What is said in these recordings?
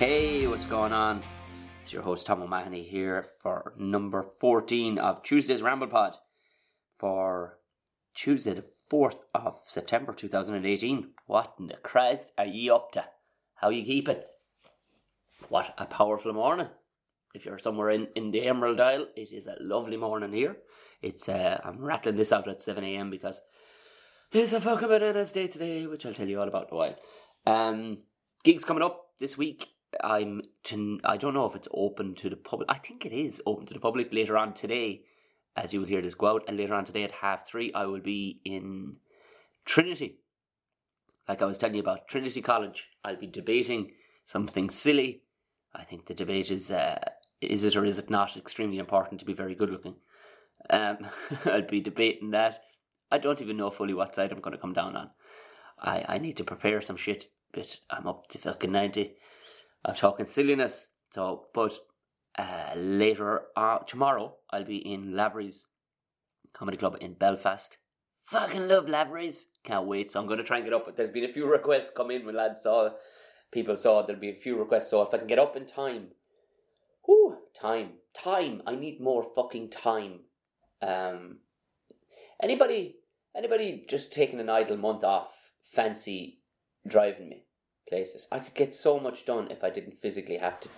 Hey, what's going on? It's your host Tom O'Mahony here for number 14 of Tuesday's Ramble Pod for Tuesday, the 4th of September 2018. What in the Christ are ye up to? How you keeping? What a powerful morning. If you're somewhere in, in the Emerald Isle, it is a lovely morning here. It's uh, I'm rattling this out at 7am because it's a fucking bananas day today, which I'll tell you all about in a while. Um, gigs coming up this week. I'm to, I don't know if it's open to the public. I think it is open to the public later on today, as you will hear this go out. And later on today at half three, I will be in Trinity. Like I was telling you about Trinity College, I'll be debating something silly. I think the debate is uh, is it or is it not extremely important to be very good looking. Um, I'll be debating that. I don't even know fully what side I'm going to come down on. I, I need to prepare some shit, but I'm up to fucking 90 of talking silliness. So, but uh, later tomorrow, I'll be in Lavery's Comedy Club in Belfast. Fucking love Lavery's. Can't wait. So I'm going to try and get up. There's been a few requests come in when lads saw, people saw there'll be a few requests. So if I can get up in time, whoo, time, time. I need more fucking time. Um, anybody, anybody just taking an idle month off, fancy driving me places. I could get so much done if I didn't physically have to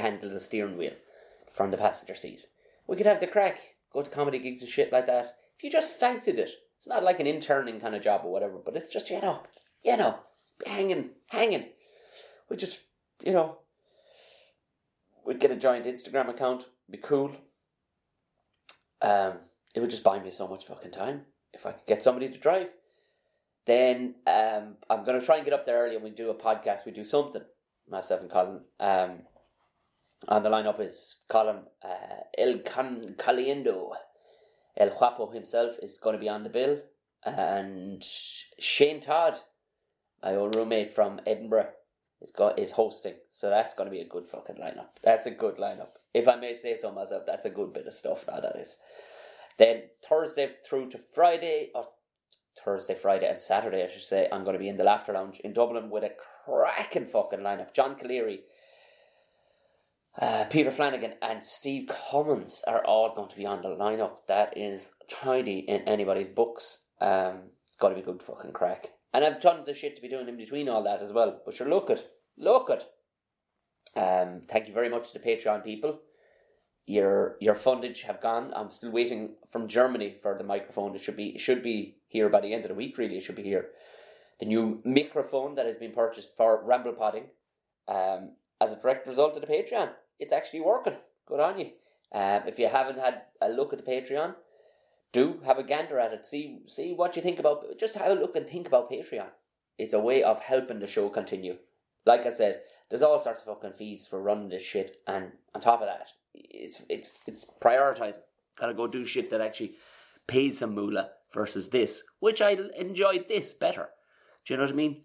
handle the steering wheel from the passenger seat. We could have the crack, go to comedy gigs and shit like that. If you just fancied it, it's not like an interning kind of job or whatever, but it's just, you know, you know, hanging, hanging. We just, you know, we'd get a giant Instagram account, be cool. Um, it would just buy me so much fucking time if I could get somebody to drive. Then um, I'm going to try and get up there early and we do a podcast. We do something, myself and Colin. Um, and the lineup is Colin uh, El Can Caliendo. El Guapo himself is going to be on the bill. And Shane Todd, my old roommate from Edinburgh, is, got, is hosting. So that's going to be a good fucking lineup. That's a good lineup. If I may say so myself, that's a good bit of stuff now, that is. Then Thursday through to Friday, or Thursday, Friday, and Saturday, I should say, I'm going to be in the Laughter Lounge in Dublin with a cracking fucking lineup. John Colleary, uh, Peter Flanagan, and Steve Cummins are all going to be on the lineup. That is tidy in anybody's books. Um, it's got to be good fucking crack. And I've tons of shit to be doing in between all that as well. But sure, look at, look at. Um, thank you very much to the Patreon people your your fundage have gone. I'm still waiting from Germany for the microphone. It should be it should be here by the end of the week. Really, it should be here. The new microphone that has been purchased for Ramble Podding, um, as a direct result of the Patreon, it's actually working. Good on you. Um, if you haven't had a look at the Patreon, do have a gander at it. See see what you think about. Just have a look and think about Patreon. It's a way of helping the show continue. Like I said, there's all sorts of fucking fees for running this shit, and on top of that, it's it's it's prioritizing. Gotta go do shit that actually pays some moolah versus this, which I enjoyed this better. Do you know what I mean?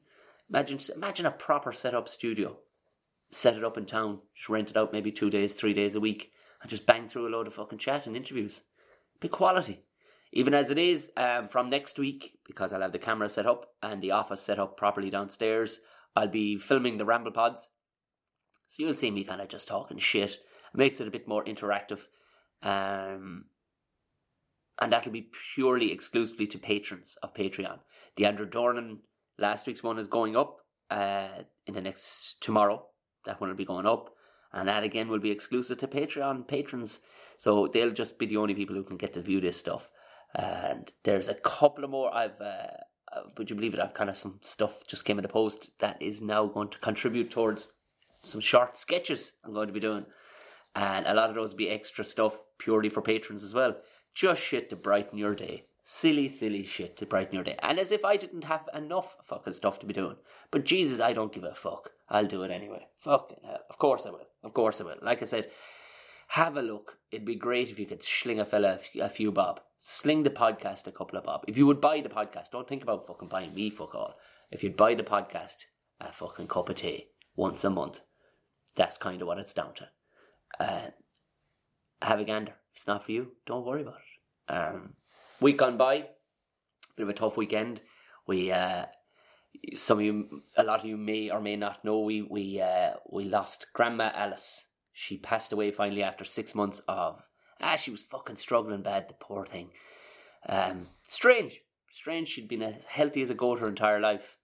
Imagine imagine a proper set up studio, set it up in town, just rent it out maybe two days, three days a week, and just bang through a load of fucking chat and interviews. Big quality. Even as it is, um, from next week, because I'll have the camera set up and the office set up properly downstairs, I'll be filming the Ramble Pods. So you'll see me kind of just talking shit it makes it a bit more interactive. Um, and that'll be purely exclusively to patrons of Patreon. The Andrew Dornan last week's one is going up uh, in the next tomorrow. That one will be going up, and that again will be exclusive to Patreon patrons. So they'll just be the only people who can get to view this stuff. And there's a couple of more. I've, uh, uh, would you believe it? I've kind of some stuff just came in the post that is now going to contribute towards some short sketches I'm going to be doing And a lot of those be extra stuff purely for patrons as well. Just shit to brighten your day. Silly, silly shit to brighten your day. And as if I didn't have enough fucking stuff to be doing. But Jesus, I don't give a fuck. I'll do it anyway. Fucking hell. Of course I will. Of course I will. Like I said, have a look. It'd be great if you could sling a fella a few, bob. Sling the podcast a couple of bob. If you would buy the podcast, don't think about fucking buying me fuck all. If you'd buy the podcast a fucking cup of tea once a month, that's kind of what it's down to. Uh, have a gander. It's not for you, don't worry about it. Um, week gone by, bit of a tough weekend. We uh, some of you, a lot of you may or may not know, we we uh, we lost Grandma Alice. She passed away finally after six months of ah, she was fucking struggling bad. The poor thing. Um, strange, strange. She'd been as healthy as a goat her entire life,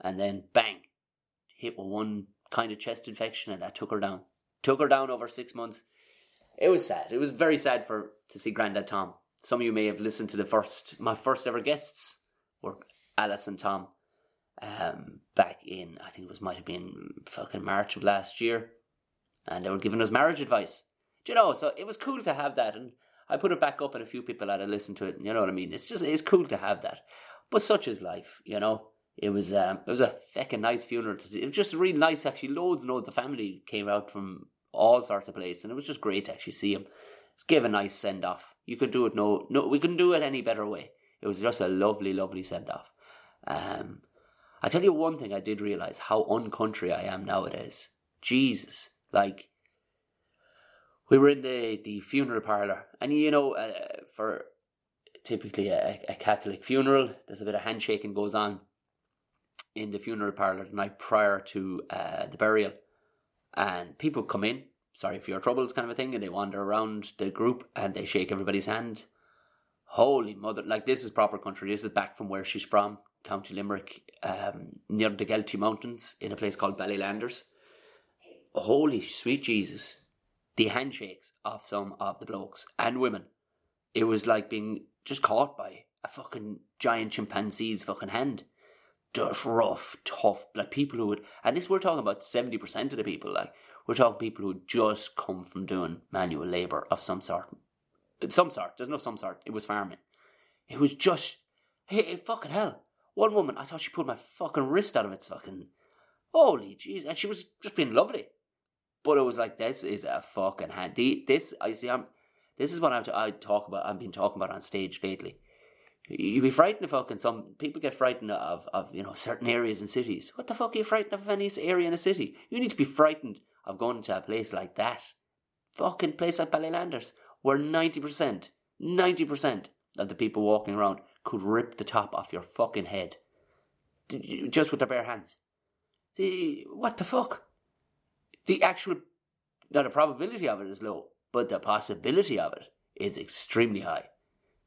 and then bang, hit with one kind of chest infection, and that took her down. Took her down over six months. It was sad. It was very sad for to see Grandad Tom. Some of you may have listened to the first my first ever guests were Alice and Tom. Um, back in I think it was might have been fucking March of last year, and they were giving us marriage advice. Do you know? So it was cool to have that, and I put it back up, and a few people had to listen to it. You know what I mean? It's just it's cool to have that. But such is life, you know. It was um, it was a fucking nice funeral to see. It was just really nice actually. Loads and loads of family came out from all sorts of places, and it was just great to actually see him. Just give a nice send off. You could do it no no we couldn't do it any better way. It was just a lovely, lovely send off. Um, I tell you one thing I did realise how uncountry I am nowadays. Jesus. Like we were in the, the funeral parlour and you know uh, for typically a, a Catholic funeral there's a bit of handshaking goes on in the funeral parlour the night prior to uh, the burial and people come in sorry for your troubles kind of a thing and they wander around the group and they shake everybody's hand. Holy mother like this is proper country. This is back from where she's from county limerick um, near the Galtee mountains in a place called ballylanders. Holy sweet jesus the handshakes of some of the blokes and women. It was like being just caught by a fucking giant chimpanzee's fucking hand just rough, tough, like people who would, and this we're talking about 70% of the people, like, we're talking people who just come from doing manual labour of some sort. Some sort, there's no some sort, it was farming. It was just, hey, fucking hell. One woman, I thought she pulled my fucking wrist out of its fucking, holy jeez, and she was just being lovely. But it was like, this is a fucking hand. This, I see, I'm, this is what I'm, I talk about, I've been talking about on stage lately You'd be frightened of fucking some people get frightened of, of you know certain areas in cities. What the fuck are you frightened of any area in a city? You need to be frightened of going to a place like that. Fucking place like Ballylanders, where ninety percent, ninety percent of the people walking around could rip the top off your fucking head, just with their bare hands. See what the fuck? The actual, now the probability of it is low, but the possibility of it is extremely high.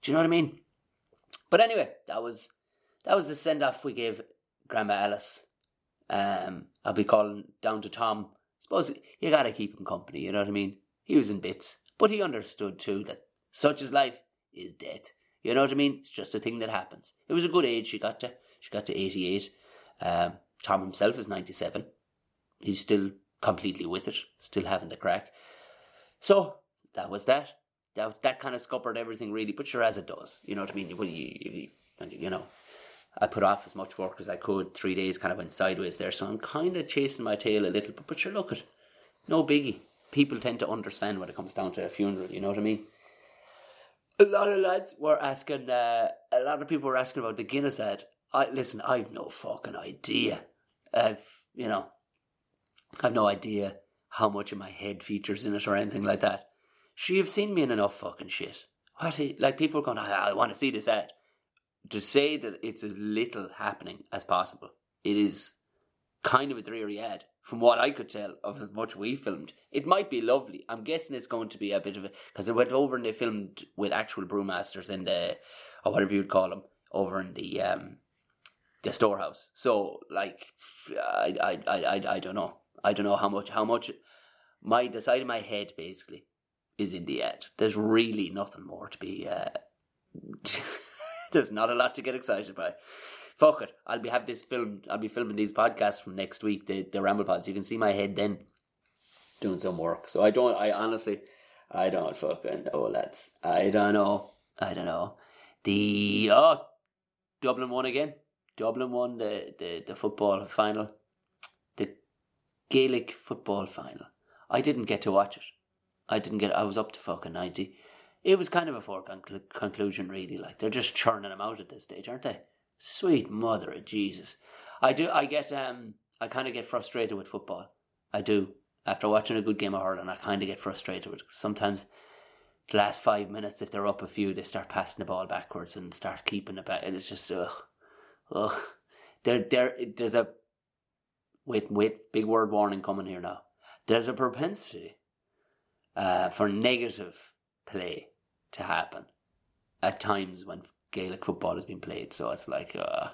Do you know what I mean? But anyway, that was that was the send off we gave Grandma Alice. Um, I'll be calling down to Tom. Suppose you gotta keep him company. You know what I mean? He was in bits, but he understood too that such as life is death. You know what I mean? It's just a thing that happens. It was a good age she got to. She got to eighty eight. Um, Tom himself is ninety seven. He's still completely with it, still having the crack. So that was that that that kind of scuppered everything really. But sure, as it does, you know what I mean. Well, you, you, you know, I put off as much work as I could. Three days kind of went sideways there, so I'm kind of chasing my tail a little. But but sure, look at no biggie. People tend to understand when it comes down to a funeral. You know what I mean. A lot of lads were asking. Uh, a lot of people were asking about the Guinness ad. I listen. I've no fucking idea. I've you know, I've no idea how much of my head features in it or anything like that. She have seen me in enough fucking shit. What? Like people are going, I, I want to see this ad. To say that it's as little happening as possible, it is kind of a dreary ad from what I could tell of as much we filmed. It might be lovely. I'm guessing it's going to be a bit of a because it went over and they filmed with actual brewmasters in the or whatever you'd call them over in the um the storehouse. So like I I I I, I don't know. I don't know how much how much my the side of my head basically is in the end. There's really nothing more to be. Uh, there's not a lot to get excited by. Fuck it. I'll be have this filmed. I'll be filming these podcasts from next week. The the ramble pods. You can see my head then. doing some work. So I don't. I honestly, I don't fucking know. Let's. I don't know. I don't know. The oh, Dublin won again. Dublin won the the the football final, the Gaelic football final. I didn't get to watch it. I didn't get. I was up to fucking ninety. It was kind of a foregone conclusion, really. Like they're just churning them out at this stage, aren't they? Sweet mother of Jesus. I do. I get. Um. I kind of get frustrated with football. I do. After watching a good game of hurling, I kind of get frustrated with it. Sometimes the last five minutes, if they're up a few, they start passing the ball backwards and start keeping it back. And It's just ugh, ugh. There, there, there's a wait, wait, big word warning coming here now. There's a propensity uh, for negative play to happen at times when Gaelic football has been played. So it's like, uh,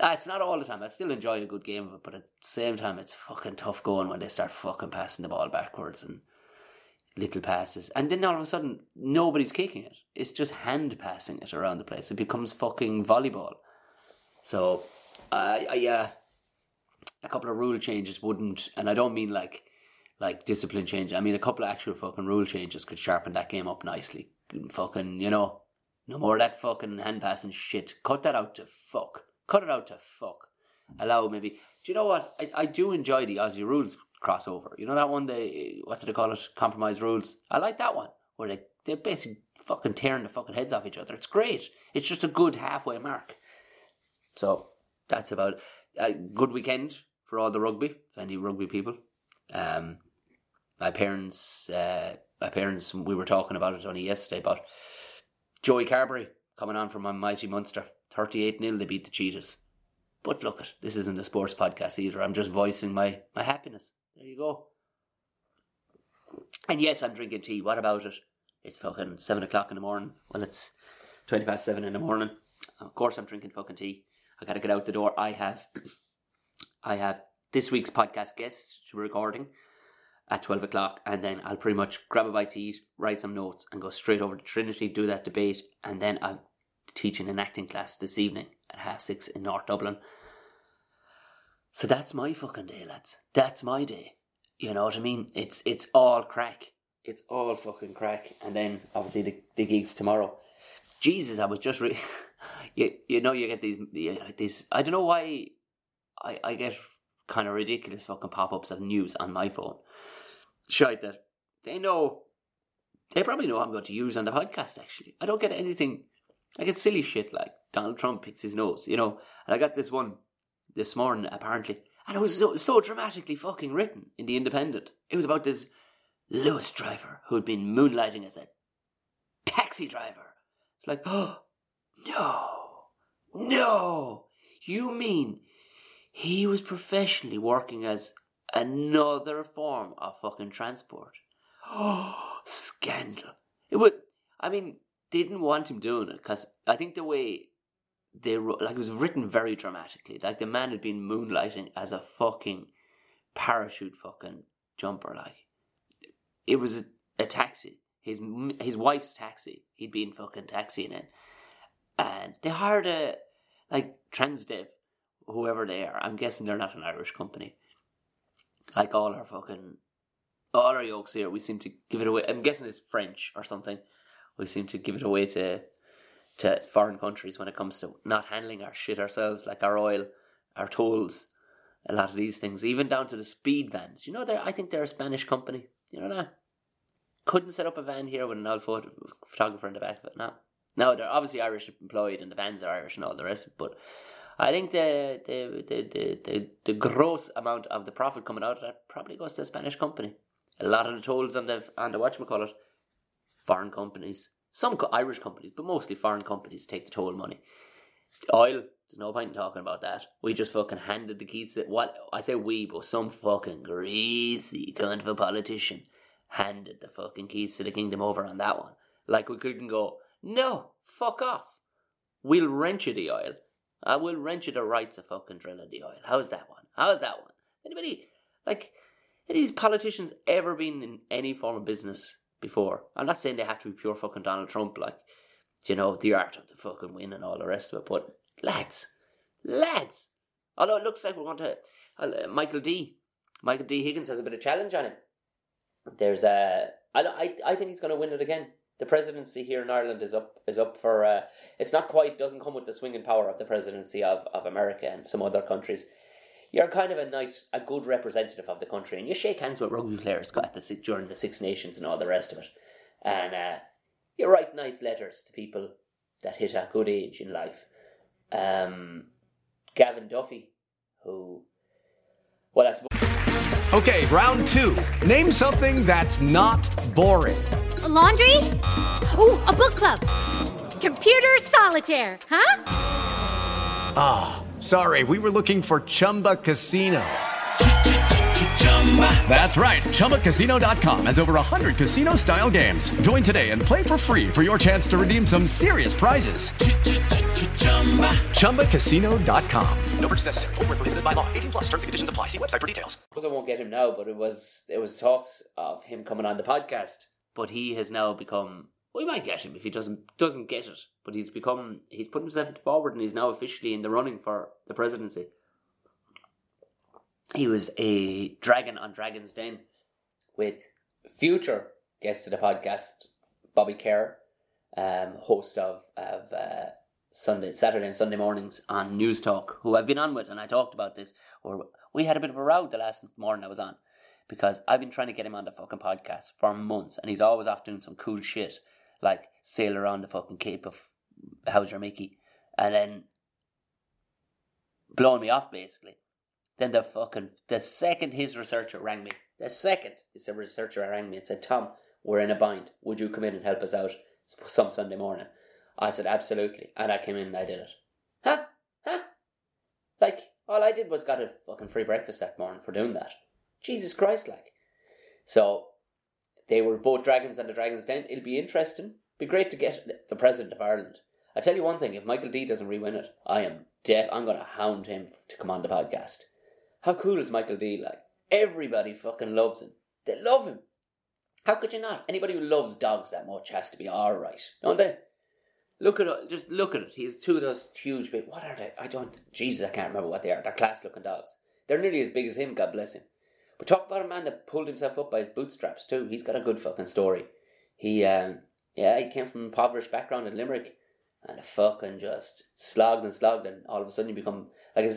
uh, it's not all the time. I still enjoy a good game of it, but at the same time, it's fucking tough going when they start fucking passing the ball backwards and little passes. And then all of a sudden, nobody's kicking it. It's just hand passing it around the place. It becomes fucking volleyball. So, uh, uh, a couple of rule changes wouldn't, and I don't mean like like discipline change. I mean a couple of actual fucking rule changes could sharpen that game up nicely. Fucking, you know, no more of that fucking hand passing shit. Cut that out to fuck. Cut it out to fuck. Allow maybe. Do you know what? I, I do enjoy the Aussie rules crossover. You know that one? They what do they call it? Compromise rules. I like that one where they they basically fucking tearing the fucking heads off each other. It's great. It's just a good halfway mark. So that's about a good weekend for all the rugby. For any rugby people, um, my parents, uh, my parents, we were talking about it only yesterday. But Joey Carbery coming on from my mighty Munster, thirty-eight 0 They beat the Cheetahs. But look, it this isn't a sports podcast either. I'm just voicing my my happiness. There you go. And yes, I'm drinking tea. What about it? It's fucking seven o'clock in the morning. Well, it's twenty past seven in the morning. Of course, I'm drinking fucking tea. I gotta get out the door. I have, I have this week's podcast guest recording at 12 o'clock and then I'll pretty much grab a bite to eat, write some notes and go straight over to Trinity, do that debate and then I'm teaching an acting class this evening at half six in North Dublin. So that's my fucking day, lads. That's my day. You know what I mean? It's it's all crack. It's all fucking crack. And then obviously the, the gigs tomorrow. Jesus, I was just re- you you know you get these you know, these I don't know why I I get kind of ridiculous fucking pop ups of news on my phone shite that they know, they probably know I'm going to use on the podcast. Actually, I don't get anything. I get silly shit like Donald Trump picks his nose, you know. And I got this one this morning apparently, and it was so, so dramatically fucking written in the Independent. It was about this Luas driver who had been moonlighting as a taxi driver. It's like, oh no, no, you mean he was professionally working as another form of fucking transport. Oh, scandal. It would, I mean, they didn't want him doing it because I think the way they wrote, like, it was written very dramatically. Like, the man had been moonlighting as a fucking parachute fucking jumper. Like, it was a, a taxi. His his wife's taxi. He'd been fucking taxiing in. And they hired a, like, Transdev, whoever they are. I'm guessing they're not an Irish company like all our fucking all our yokes here, we seem to give it away. I'm guessing it's French or something. We seem to give it away to to foreign countries when it comes to not handling our shit ourselves, like our oil, our tolls, a lot of these things, even down to the speed vans. You know, they I think they're a Spanish company. You know that? Couldn't set up a van here with an old photo- photographer in the back of it. No, no, they're obviously Irish employed, and the vans are Irish and all the rest. But I think the the, the, the, the, the gross amount of the profit coming out of that probably goes to a Spanish company. A lot of the tolls on the on the whatchamacallit, foreign companies. Some Irish companies, but mostly foreign companies take the toll money. Oil, there's no point in talking about that. We just fucking handed the keys to what I say we, but some fucking greasy kind of a politician handed the fucking keys to the kingdom over on that one. Like we couldn't go, no, fuck off. We'll rent you the oil I will rent you the rights to fucking drill in the oil. How's that one? How's that one? Anybody like any these politicians ever been in any form of business before? I'm not saying they have to be pure fucking Donald Trump, like you know the art of the fucking win and all the rest of it. But lads, lads. Although it looks like we're going to uh, Michael D. Michael D. Higgins has a bit of challenge on him. there's a. I, I, I think he's going to win it again. The presidency here in Ireland is up is up for. Uh, it's not quite doesn't come with the swinging power of the presidency of, of America and some other countries. You're kind of a nice, a good representative of the country, and you shake hands with rugby players at the during the Six Nations and all the rest of it, and uh, you write nice letters to people that hit a good age in life. Um, Gavin Duffy, who, well, that's. Okay, round two. Name something that's not boring. A laundry? Ooh, a book club. Computer solitaire, huh? Ah, oh, sorry, we were looking for Chumba Casino. Chumba. That's right. ChumbaCasino.com has over 100 casino style games. Join today and play for free for your chance to redeem some serious prizes. ChumbaCasino.com. No purchase necessary. Full prohibited by law. 18 plus terms and conditions apply. See website for details. I won't get him now, but it was it was talks of him coming on the podcast. But he has now become. We might get him if he doesn't doesn't get it. But he's become. He's put himself forward and he's now officially in the running for the presidency. He was a dragon on Dragon's Den with future guest of the podcast, Bobby Kerr, um, host of of uh, Sunday, Saturday and Sunday mornings on Newstalk, who I've been on with, and I talked about this. Or we had a bit of a row the last morning I was on because I've been trying to get him on the fucking podcast for months, and he's always off doing some cool shit like sail around the fucking Cape of How's Your Mickey, and then blowing me off basically. Then the fucking the second his researcher rang me, the second his researcher rang me and said, "Tom, we're in a bind. Would you come in and help us out some Sunday morning?" I said, "Absolutely," and I came in and I did it. Huh? Huh? Like all I did was got a fucking free breakfast that morning for doing that. Jesus Christ, like. So they were both dragons and the Dragons Den. It'll be interesting. Be great to get the president of Ireland. I tell you one thing: if Michael D doesn't re-win it, I am dead. I'm going to hound him to come on the podcast. How cool is Michael D? Like everybody fucking loves him. They love him. How could you not? Anybody who loves dogs that much has to be all right, don't they? Look at it. Just look at it. He's two of those huge big. What are they? I don't. Jesus, I can't remember what they are. They're class looking dogs. They're nearly as big as him. God bless him. But talk about a man that pulled himself up by his bootstraps too. He's got a good fucking story. He, um, yeah, he came from an impoverished background in Limerick, and fucking just slogged and slogged, and all of a sudden you become like,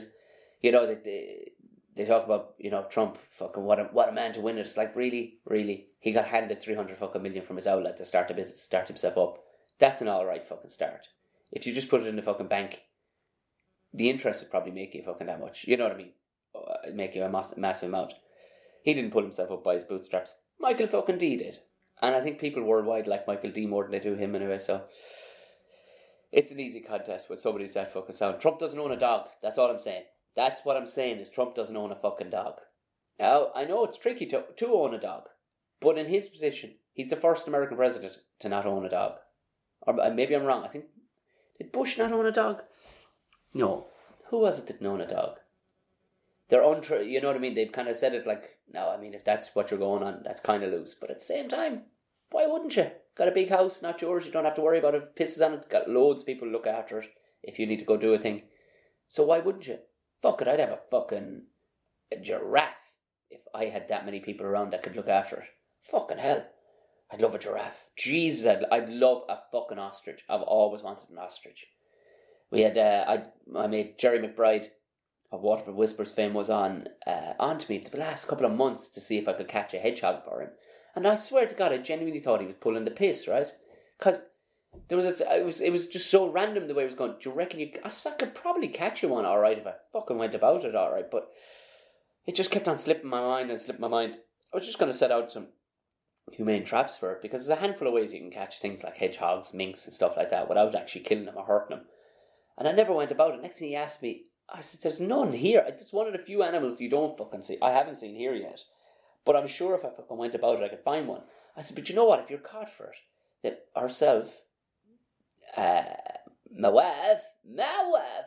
you know, that they, they talk about you know Trump fucking what a what a man to win it. It's like really, really, he got handed three hundred fucking million from his outlet to start a business, start himself up. That's an all right fucking start. If you just put it in the fucking bank, the interest would probably make you fucking that much. You know what I mean? Uh, make you a mass, massive amount. He didn't pull himself up by his bootstraps. Michael fucking D did, and I think people worldwide like Michael D more than they do him anyway. So it's an easy contest with somebody's that fucking sound. Trump doesn't own a dog. That's all I'm saying. That's what I'm saying is Trump doesn't own a fucking dog. Now, I know it's tricky to, to own a dog, but in his position, he's the first American president to not own a dog. Or uh, maybe I'm wrong. I think, did Bush not own a dog? No. Who was it that didn't a dog? They're untrue, you know what I mean? They've kind of said it like, no, I mean, if that's what you're going on, that's kind of loose. But at the same time, why wouldn't you? Got a big house, not yours. You don't have to worry about it. Pisses on it, got loads of people to look after it if you need to go do a thing. So why wouldn't you? Fuck it, I'd have a fucking a giraffe if I had that many people around that could look after it. Fucking hell. I'd love a giraffe. Jesus, I'd, I'd love a fucking ostrich. I've always wanted an ostrich. We had, uh, I, my mate Jerry McBride of Waterford Whispers fame was on, uh, on to me the last couple of months to see if I could catch a hedgehog for him. And I swear to God, I genuinely thought he was pulling the piss, right? Because there was a, it was it was just so random the way it was going. Do you reckon you? I, I could probably catch you one all right if I fucking went about it all right, but it just kept on slipping my mind and slipping my mind. I was just going to set out some humane traps for it because there's a handful of ways you can catch things like hedgehogs, minks, and stuff like that without actually killing them or hurting them. And I never went about it. Next thing he asked me, I said, "There's none here. It's one of the few animals you don't fucking see. I haven't seen here yet, but I'm sure if I fucking went about it, I could find one." I said, "But you know what? If you're caught for it, then herself, uh, my wife, my wife,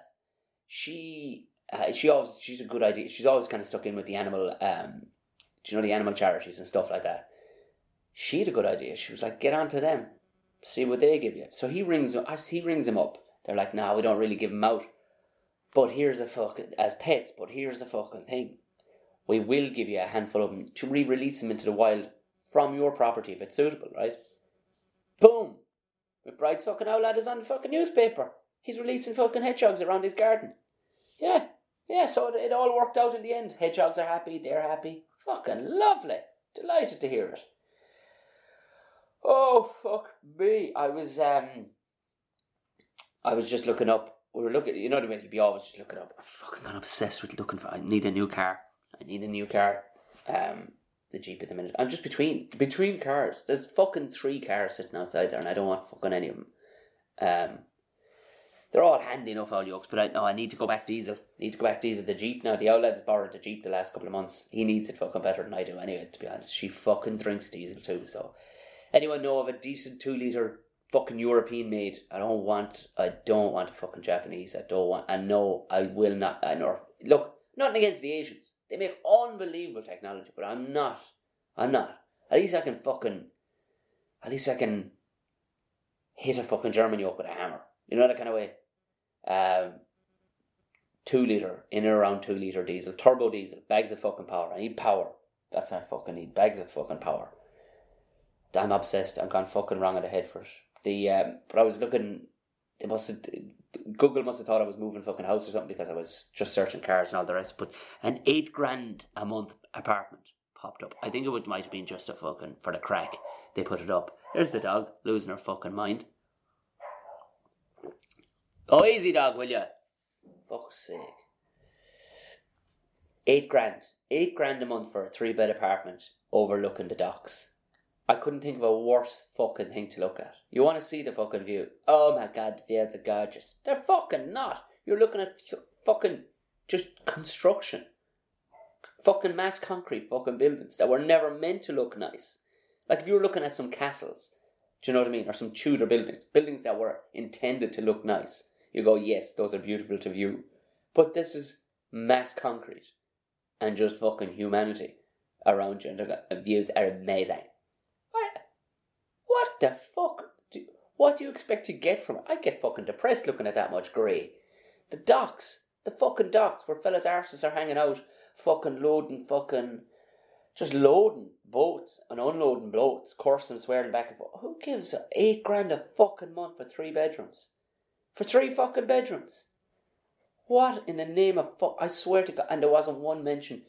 she uh, she always she's a good idea. She's always kind of stuck in with the animal, um, do you know the animal charities and stuff like that. She had a good idea. She was like, get on to them, see what they give you. So he rings he rings them up. They're like, no, we don't really give them out. But here's a fucking as pets. But here's the fucking thing. We will give you a handful of them to re-release them into the wild from your property if it's suitable, right? Boom! McBride's fucking owl is on the fucking newspaper. He's releasing fucking hedgehogs around his garden. Yeah, yeah, so it, it all worked out in the end. Hedgehogs are happy, they're happy. Fucking lovely. Delighted to hear it. Oh fuck me! I was um, I was just looking up. We were looking. You know what I mean? You'd be always just looking up. I'm fucking not obsessed with looking for. I need a new car. I need a new car. Um, the Jeep at the minute. I'm just between between cars. There's fucking three cars sitting outside there, and I don't want fucking any of them. Um, they're all handy enough, all yokes, but I know I need to go back to diesel. need to go back to diesel. The Jeep now, the outlet's borrowed the Jeep the last couple of months. He needs it fucking better than I do anyway, to be honest. She fucking drinks diesel too, so. Anyone know of a decent two litre fucking European made? I don't want, I don't want a fucking Japanese. I don't want, I know I will not, I know. Look, nothing against the Asians. They make unbelievable technology, but I'm not. I'm not. At least I can fucking, at least I can hit a fucking German yoke with a hammer. You know that kind of way? Um, two litre, in and around two litre diesel, turbo diesel, bags of fucking power. I need power. That's what I fucking need. Bags of fucking power. I'm obsessed. I'm gone fucking wrong at the head for it. The um, but I was looking. They must have Google must have thought I was moving fucking house or something because I was just searching cars and all the rest. But an eight grand a month apartment popped up. I think it would might have been just a fucking for the crack. They put it up. There's the dog losing her fucking mind. Oh, easy dog, will ya? Fuck's sake. Eight grand. Eight grand a month for a three bed apartment overlooking the docks. I couldn't think of a worse fucking thing to look at. You want to see the fucking view? Oh my god, the views are gorgeous. They're fucking not. You're looking at fucking just construction. Fucking mass concrete fucking buildings that were never meant to look nice. Like if you were looking at some castles, do you know what I mean? Or some Tudor buildings, buildings that were intended to look nice. You go, yes, those are beautiful to view. But this is mass concrete and just fucking humanity around you. And the views are amazing. The fuck? Do, what do you expect to get from it? I get fucking depressed looking at that much grey. The docks, the fucking docks where fellas' arses are hanging out, fucking loading fucking, just loading boats and unloading boats, cursing, swearing back and forth. Who gives eight grand a fucking month for three bedrooms? For three fucking bedrooms? What in the name of fuck? I swear to God, and there wasn't one mention.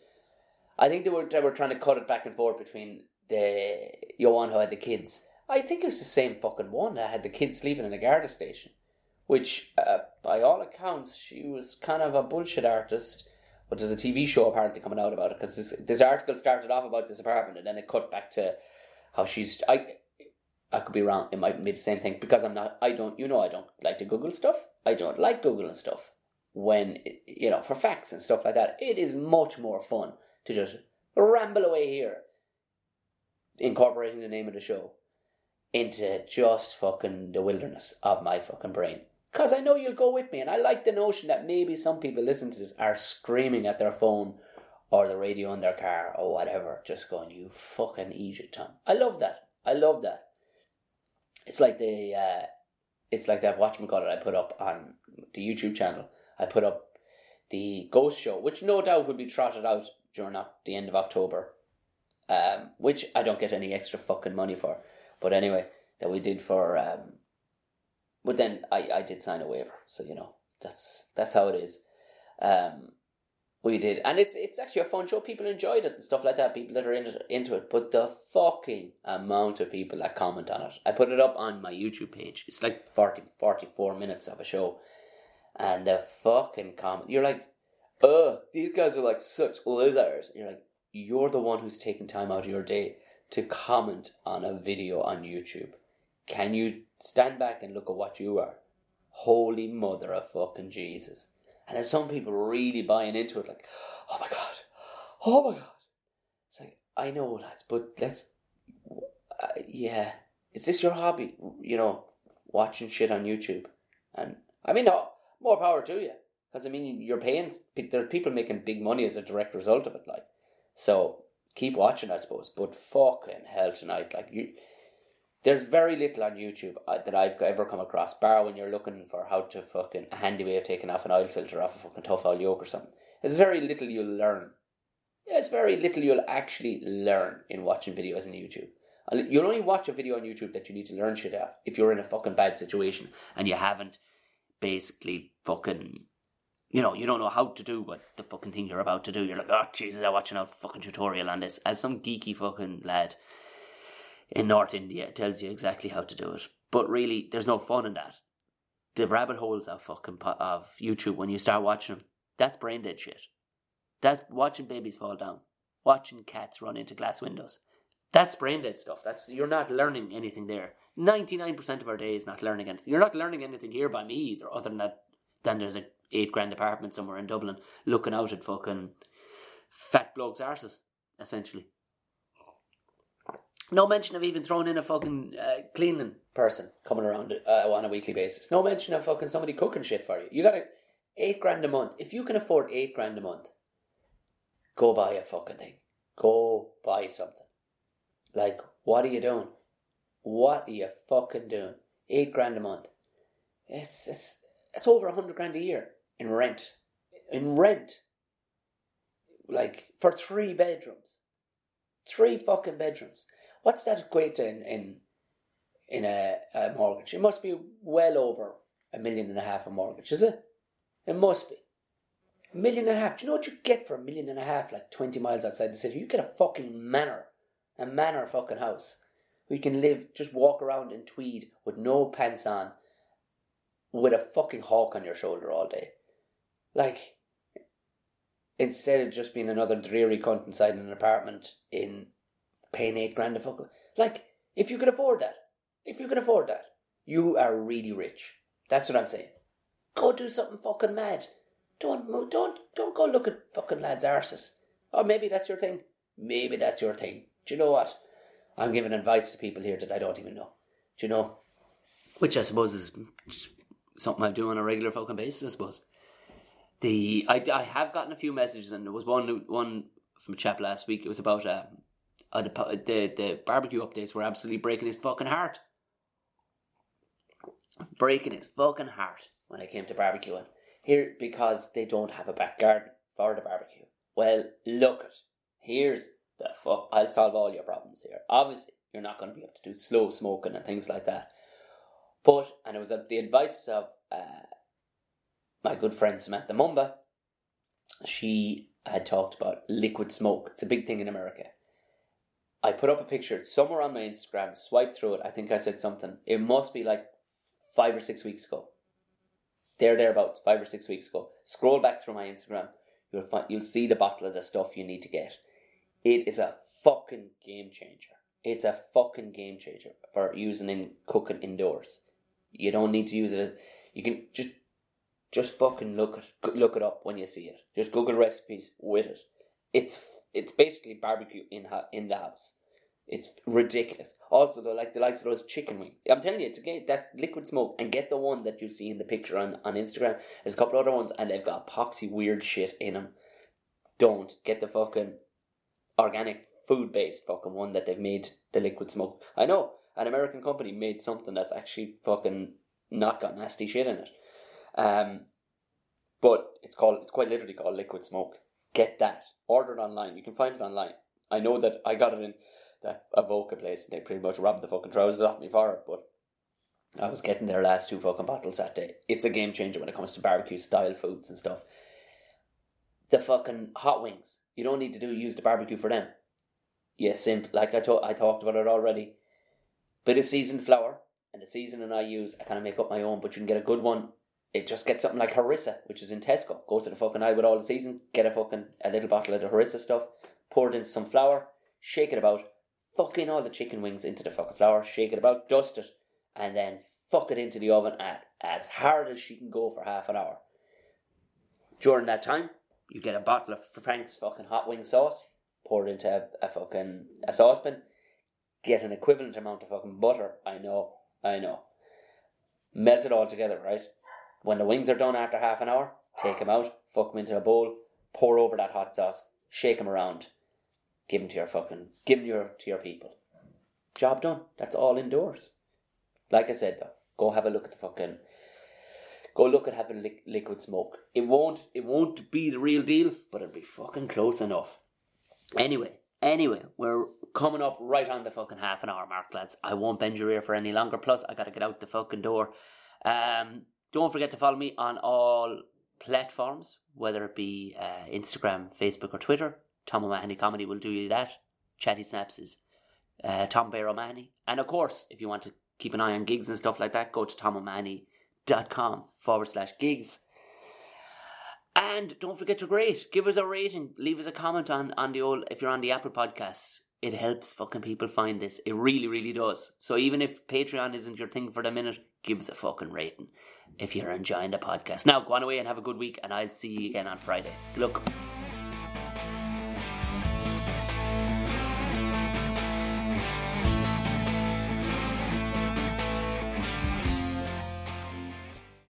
I think they were they were trying to cut it back and forth between the Johan who had the kids I think it was the same fucking one that had the kids sleeping in the Garda station, which, uh, by all accounts, she was kind of a bullshit artist. But there's a TV show apparently coming out about it because this, this article started off about this apartment and then it cut back to how she's. I I could be wrong. It might be the same thing because I'm not. I don't. You know, I don't like to Google stuff. I don't like Googling stuff when you know for facts and stuff like that. It is much more fun to just ramble away here, incorporating the name of the show into just fucking the wilderness of my fucking brain. Because I know you'll go with me, and I like the notion that maybe some people listen to this are screaming at their phone or the radio in their car or whatever, just going, "You fucking idiot, Tom." I love that. I love that. It's like the, uh, it's like that whatchamacallit I put up on the YouTube channel. I put up the Ghost Show, which no doubt will be trotted out during the end of October, um, which I don't get any extra fucking money for. But anyway, that we did for. Um, but then I, I did sign a waiver, so you know that's that's how it is. Um, we did, and it's it's actually a fun show. People enjoyed it and stuff like that. People that are into into it, but the fucking amount of people that comment on it. I put it up on my YouTube page. It's like 40, 44 minutes of a show, and the fucking comment. You're like, oh, these guys are like such losers. You're like, you're the one who's taking time out of your day to comment on a video on YouTube. Can you stand back and look at what you are? Holy mother of fucking Jesus. And there's some people really buying into it, like, oh my god, oh my god. It's like, I know, that, but let's, uh, yeah. Is this your hobby? You know, watching shit on YouTube? And I mean, no, more power to you. Because I mean, you're paying, there's people making big money as a direct result of it, like. So keep watching, I suppose. But fucking hell tonight, like you, there's very little on YouTube uh, that I've ever come across, bar when you're looking for how to fucking a handy way of taking off an oil filter off a fucking tough oil yoke or something. There's very little you'll learn There's very little you'll actually learn in watching videos on YouTube. You'll only watch a video on YouTube that you need to learn shit off if you're in a fucking bad situation and you haven't basically fucking, you know, you don't know how to do what the fucking thing you're about to do. You're like, oh Jesus, I'm watching a fucking tutorial on this. As some geeky fucking lad in North India tells you exactly how to do it. But really, there's no fun in that. The rabbit holes of fucking po- of YouTube when you start watching them, that's brain dead shit. That's watching babies fall down, watching cats run into glass windows. That's brain dead stuff. That's you're not learning anything there. Ninety nine percent of our day is not learning anything. You're not learning anything here by me either, other than that. Then there's a eight grand apartment somewhere in Dublin, looking out at fucking fat blokes' arses, essentially. No mention of even throwing in a fucking uh, cleaning person coming around uh, on a weekly basis. No mention of fucking somebody cooking shit for you. You got eight grand a month. If you can afford eight grand a month, go buy a fucking thing. Go buy something. Like, what are you doing? What are you fucking doing? Eight grand a month. It's it's it's over a hundred grand a year in rent. In rent. Like for three bedrooms. Three fucking bedrooms. What's that equate to in in, in a, a mortgage? It must be well over a million and a half a mortgage, is it? It must be. A million and a half. Do you know what you get for a million and a half, like 20 miles outside the city? You get a fucking manor. A manor fucking house. Where you can live, just walk around in tweed with no pants on, with a fucking hawk on your shoulder all day. Like, instead of just being another dreary cunt inside an apartment in paying eight grand a fuck. Like, if you can afford that, if you can afford that, you are really rich. That's what I'm saying. Go do something fucking mad. Don't don't don't go look at fucking lads' arses. Or maybe that's your thing. Maybe that's your thing. Do you know what? I'm giving advice to people here that I don't even know. Do you know? Which I suppose is something I do on a regular fucking basis. I suppose. The I, I have gotten a few messages, and there was one one from a chap last week. It was about um, uh, the, the the barbecue updates were absolutely breaking his fucking heart. Breaking his fucking heart when it came to barbecuing here because they don't have a back garden for the barbecue. Well, look it. Here's the fuck. I'll solve all your problems here. Obviously, you're not going to be able to do slow smoking and things like that. But and it was at the advice of uh, my good friend Samantha Mumba. She had talked about liquid smoke. It's a big thing in America. I put up a picture somewhere on my Instagram, swipe through it. I think I said something. It must be like five or six weeks ago. There, thereabouts, five or six weeks ago. Scroll back through my Instagram. You'll find you'll see the bottle of the stuff you need to get. It is a fucking game changer. It's a fucking game changer for using in cooking indoors. You don't need to use it as you can just just fucking look it look it up when you see it. Just Google recipes with it. It's it's basically barbecue in ha- in the house. It's ridiculous. Also, though, like the likes of those chicken wings. I'm telling you, it's okay. That's liquid smoke. And get the one that you see in the picture on, on Instagram. There's a couple other ones, and they've got epoxy weird shit in them. Don't get the fucking organic food based fucking one that they've made the liquid smoke. I know an American company made something that's actually fucking not got nasty shit in it. Um, but it's called it's quite literally called liquid smoke. Get that. Order it online. You can find it online. I know that I got it in that Avoca place and they pretty much robbed the fucking trousers off me for it, but I was getting their last two fucking bottles that day. It's a game changer when it comes to barbecue style foods and stuff. The fucking hot wings. You don't need to do use the barbecue for them. Yeah, simple. Like I, I talked about it already. Bit of seasoned flour and the seasoning I use, I kind of make up my own, but you can get a good one. It just gets something like harissa, which is in Tesco. Go to the fucking aisle with all the season, get a fucking a little bottle of the harissa stuff, pour it into some flour, shake it about, fuck in all the chicken wings into the fucking flour, shake it about, dust it, and then fuck it into the oven at as hard as she can go for half an hour. During that time, you get a bottle of Frank's fucking hot wing sauce, pour it into a, a fucking a saucepan, get an equivalent amount of fucking butter. I know, I know. Melt it all together, right? When the wings are done after half an hour, take them out, fuck them into a bowl, pour over that hot sauce, shake them around, give them to your fucking, give them your, to your people. Job done. That's all indoors. Like I said, though, go have a look at the fucking, go look at having li- liquid smoke. It won't, it won't be the real deal, but it'll be fucking close enough. Anyway, anyway, we're coming up right on the fucking half an hour mark, lads. I won't bend your ear for any longer. Plus, I gotta get out the fucking door. Um, don't forget to follow me on all platforms, whether it be uh, Instagram, Facebook, or Twitter. Tom O'Mahony Comedy will do you that. Chatty Snaps is uh, Tom Bear O'Mahony. And of course, if you want to keep an eye on gigs and stuff like that, go to tomomahony.com forward slash gigs. And don't forget to rate. Give us a rating. Leave us a comment on, on the old, if you're on the Apple podcast. It helps fucking people find this. It really, really does. So even if Patreon isn't your thing for the minute, give us a fucking rating if you're enjoying the podcast. Now, go on away and have a good week, and I'll see you again on Friday. Good luck.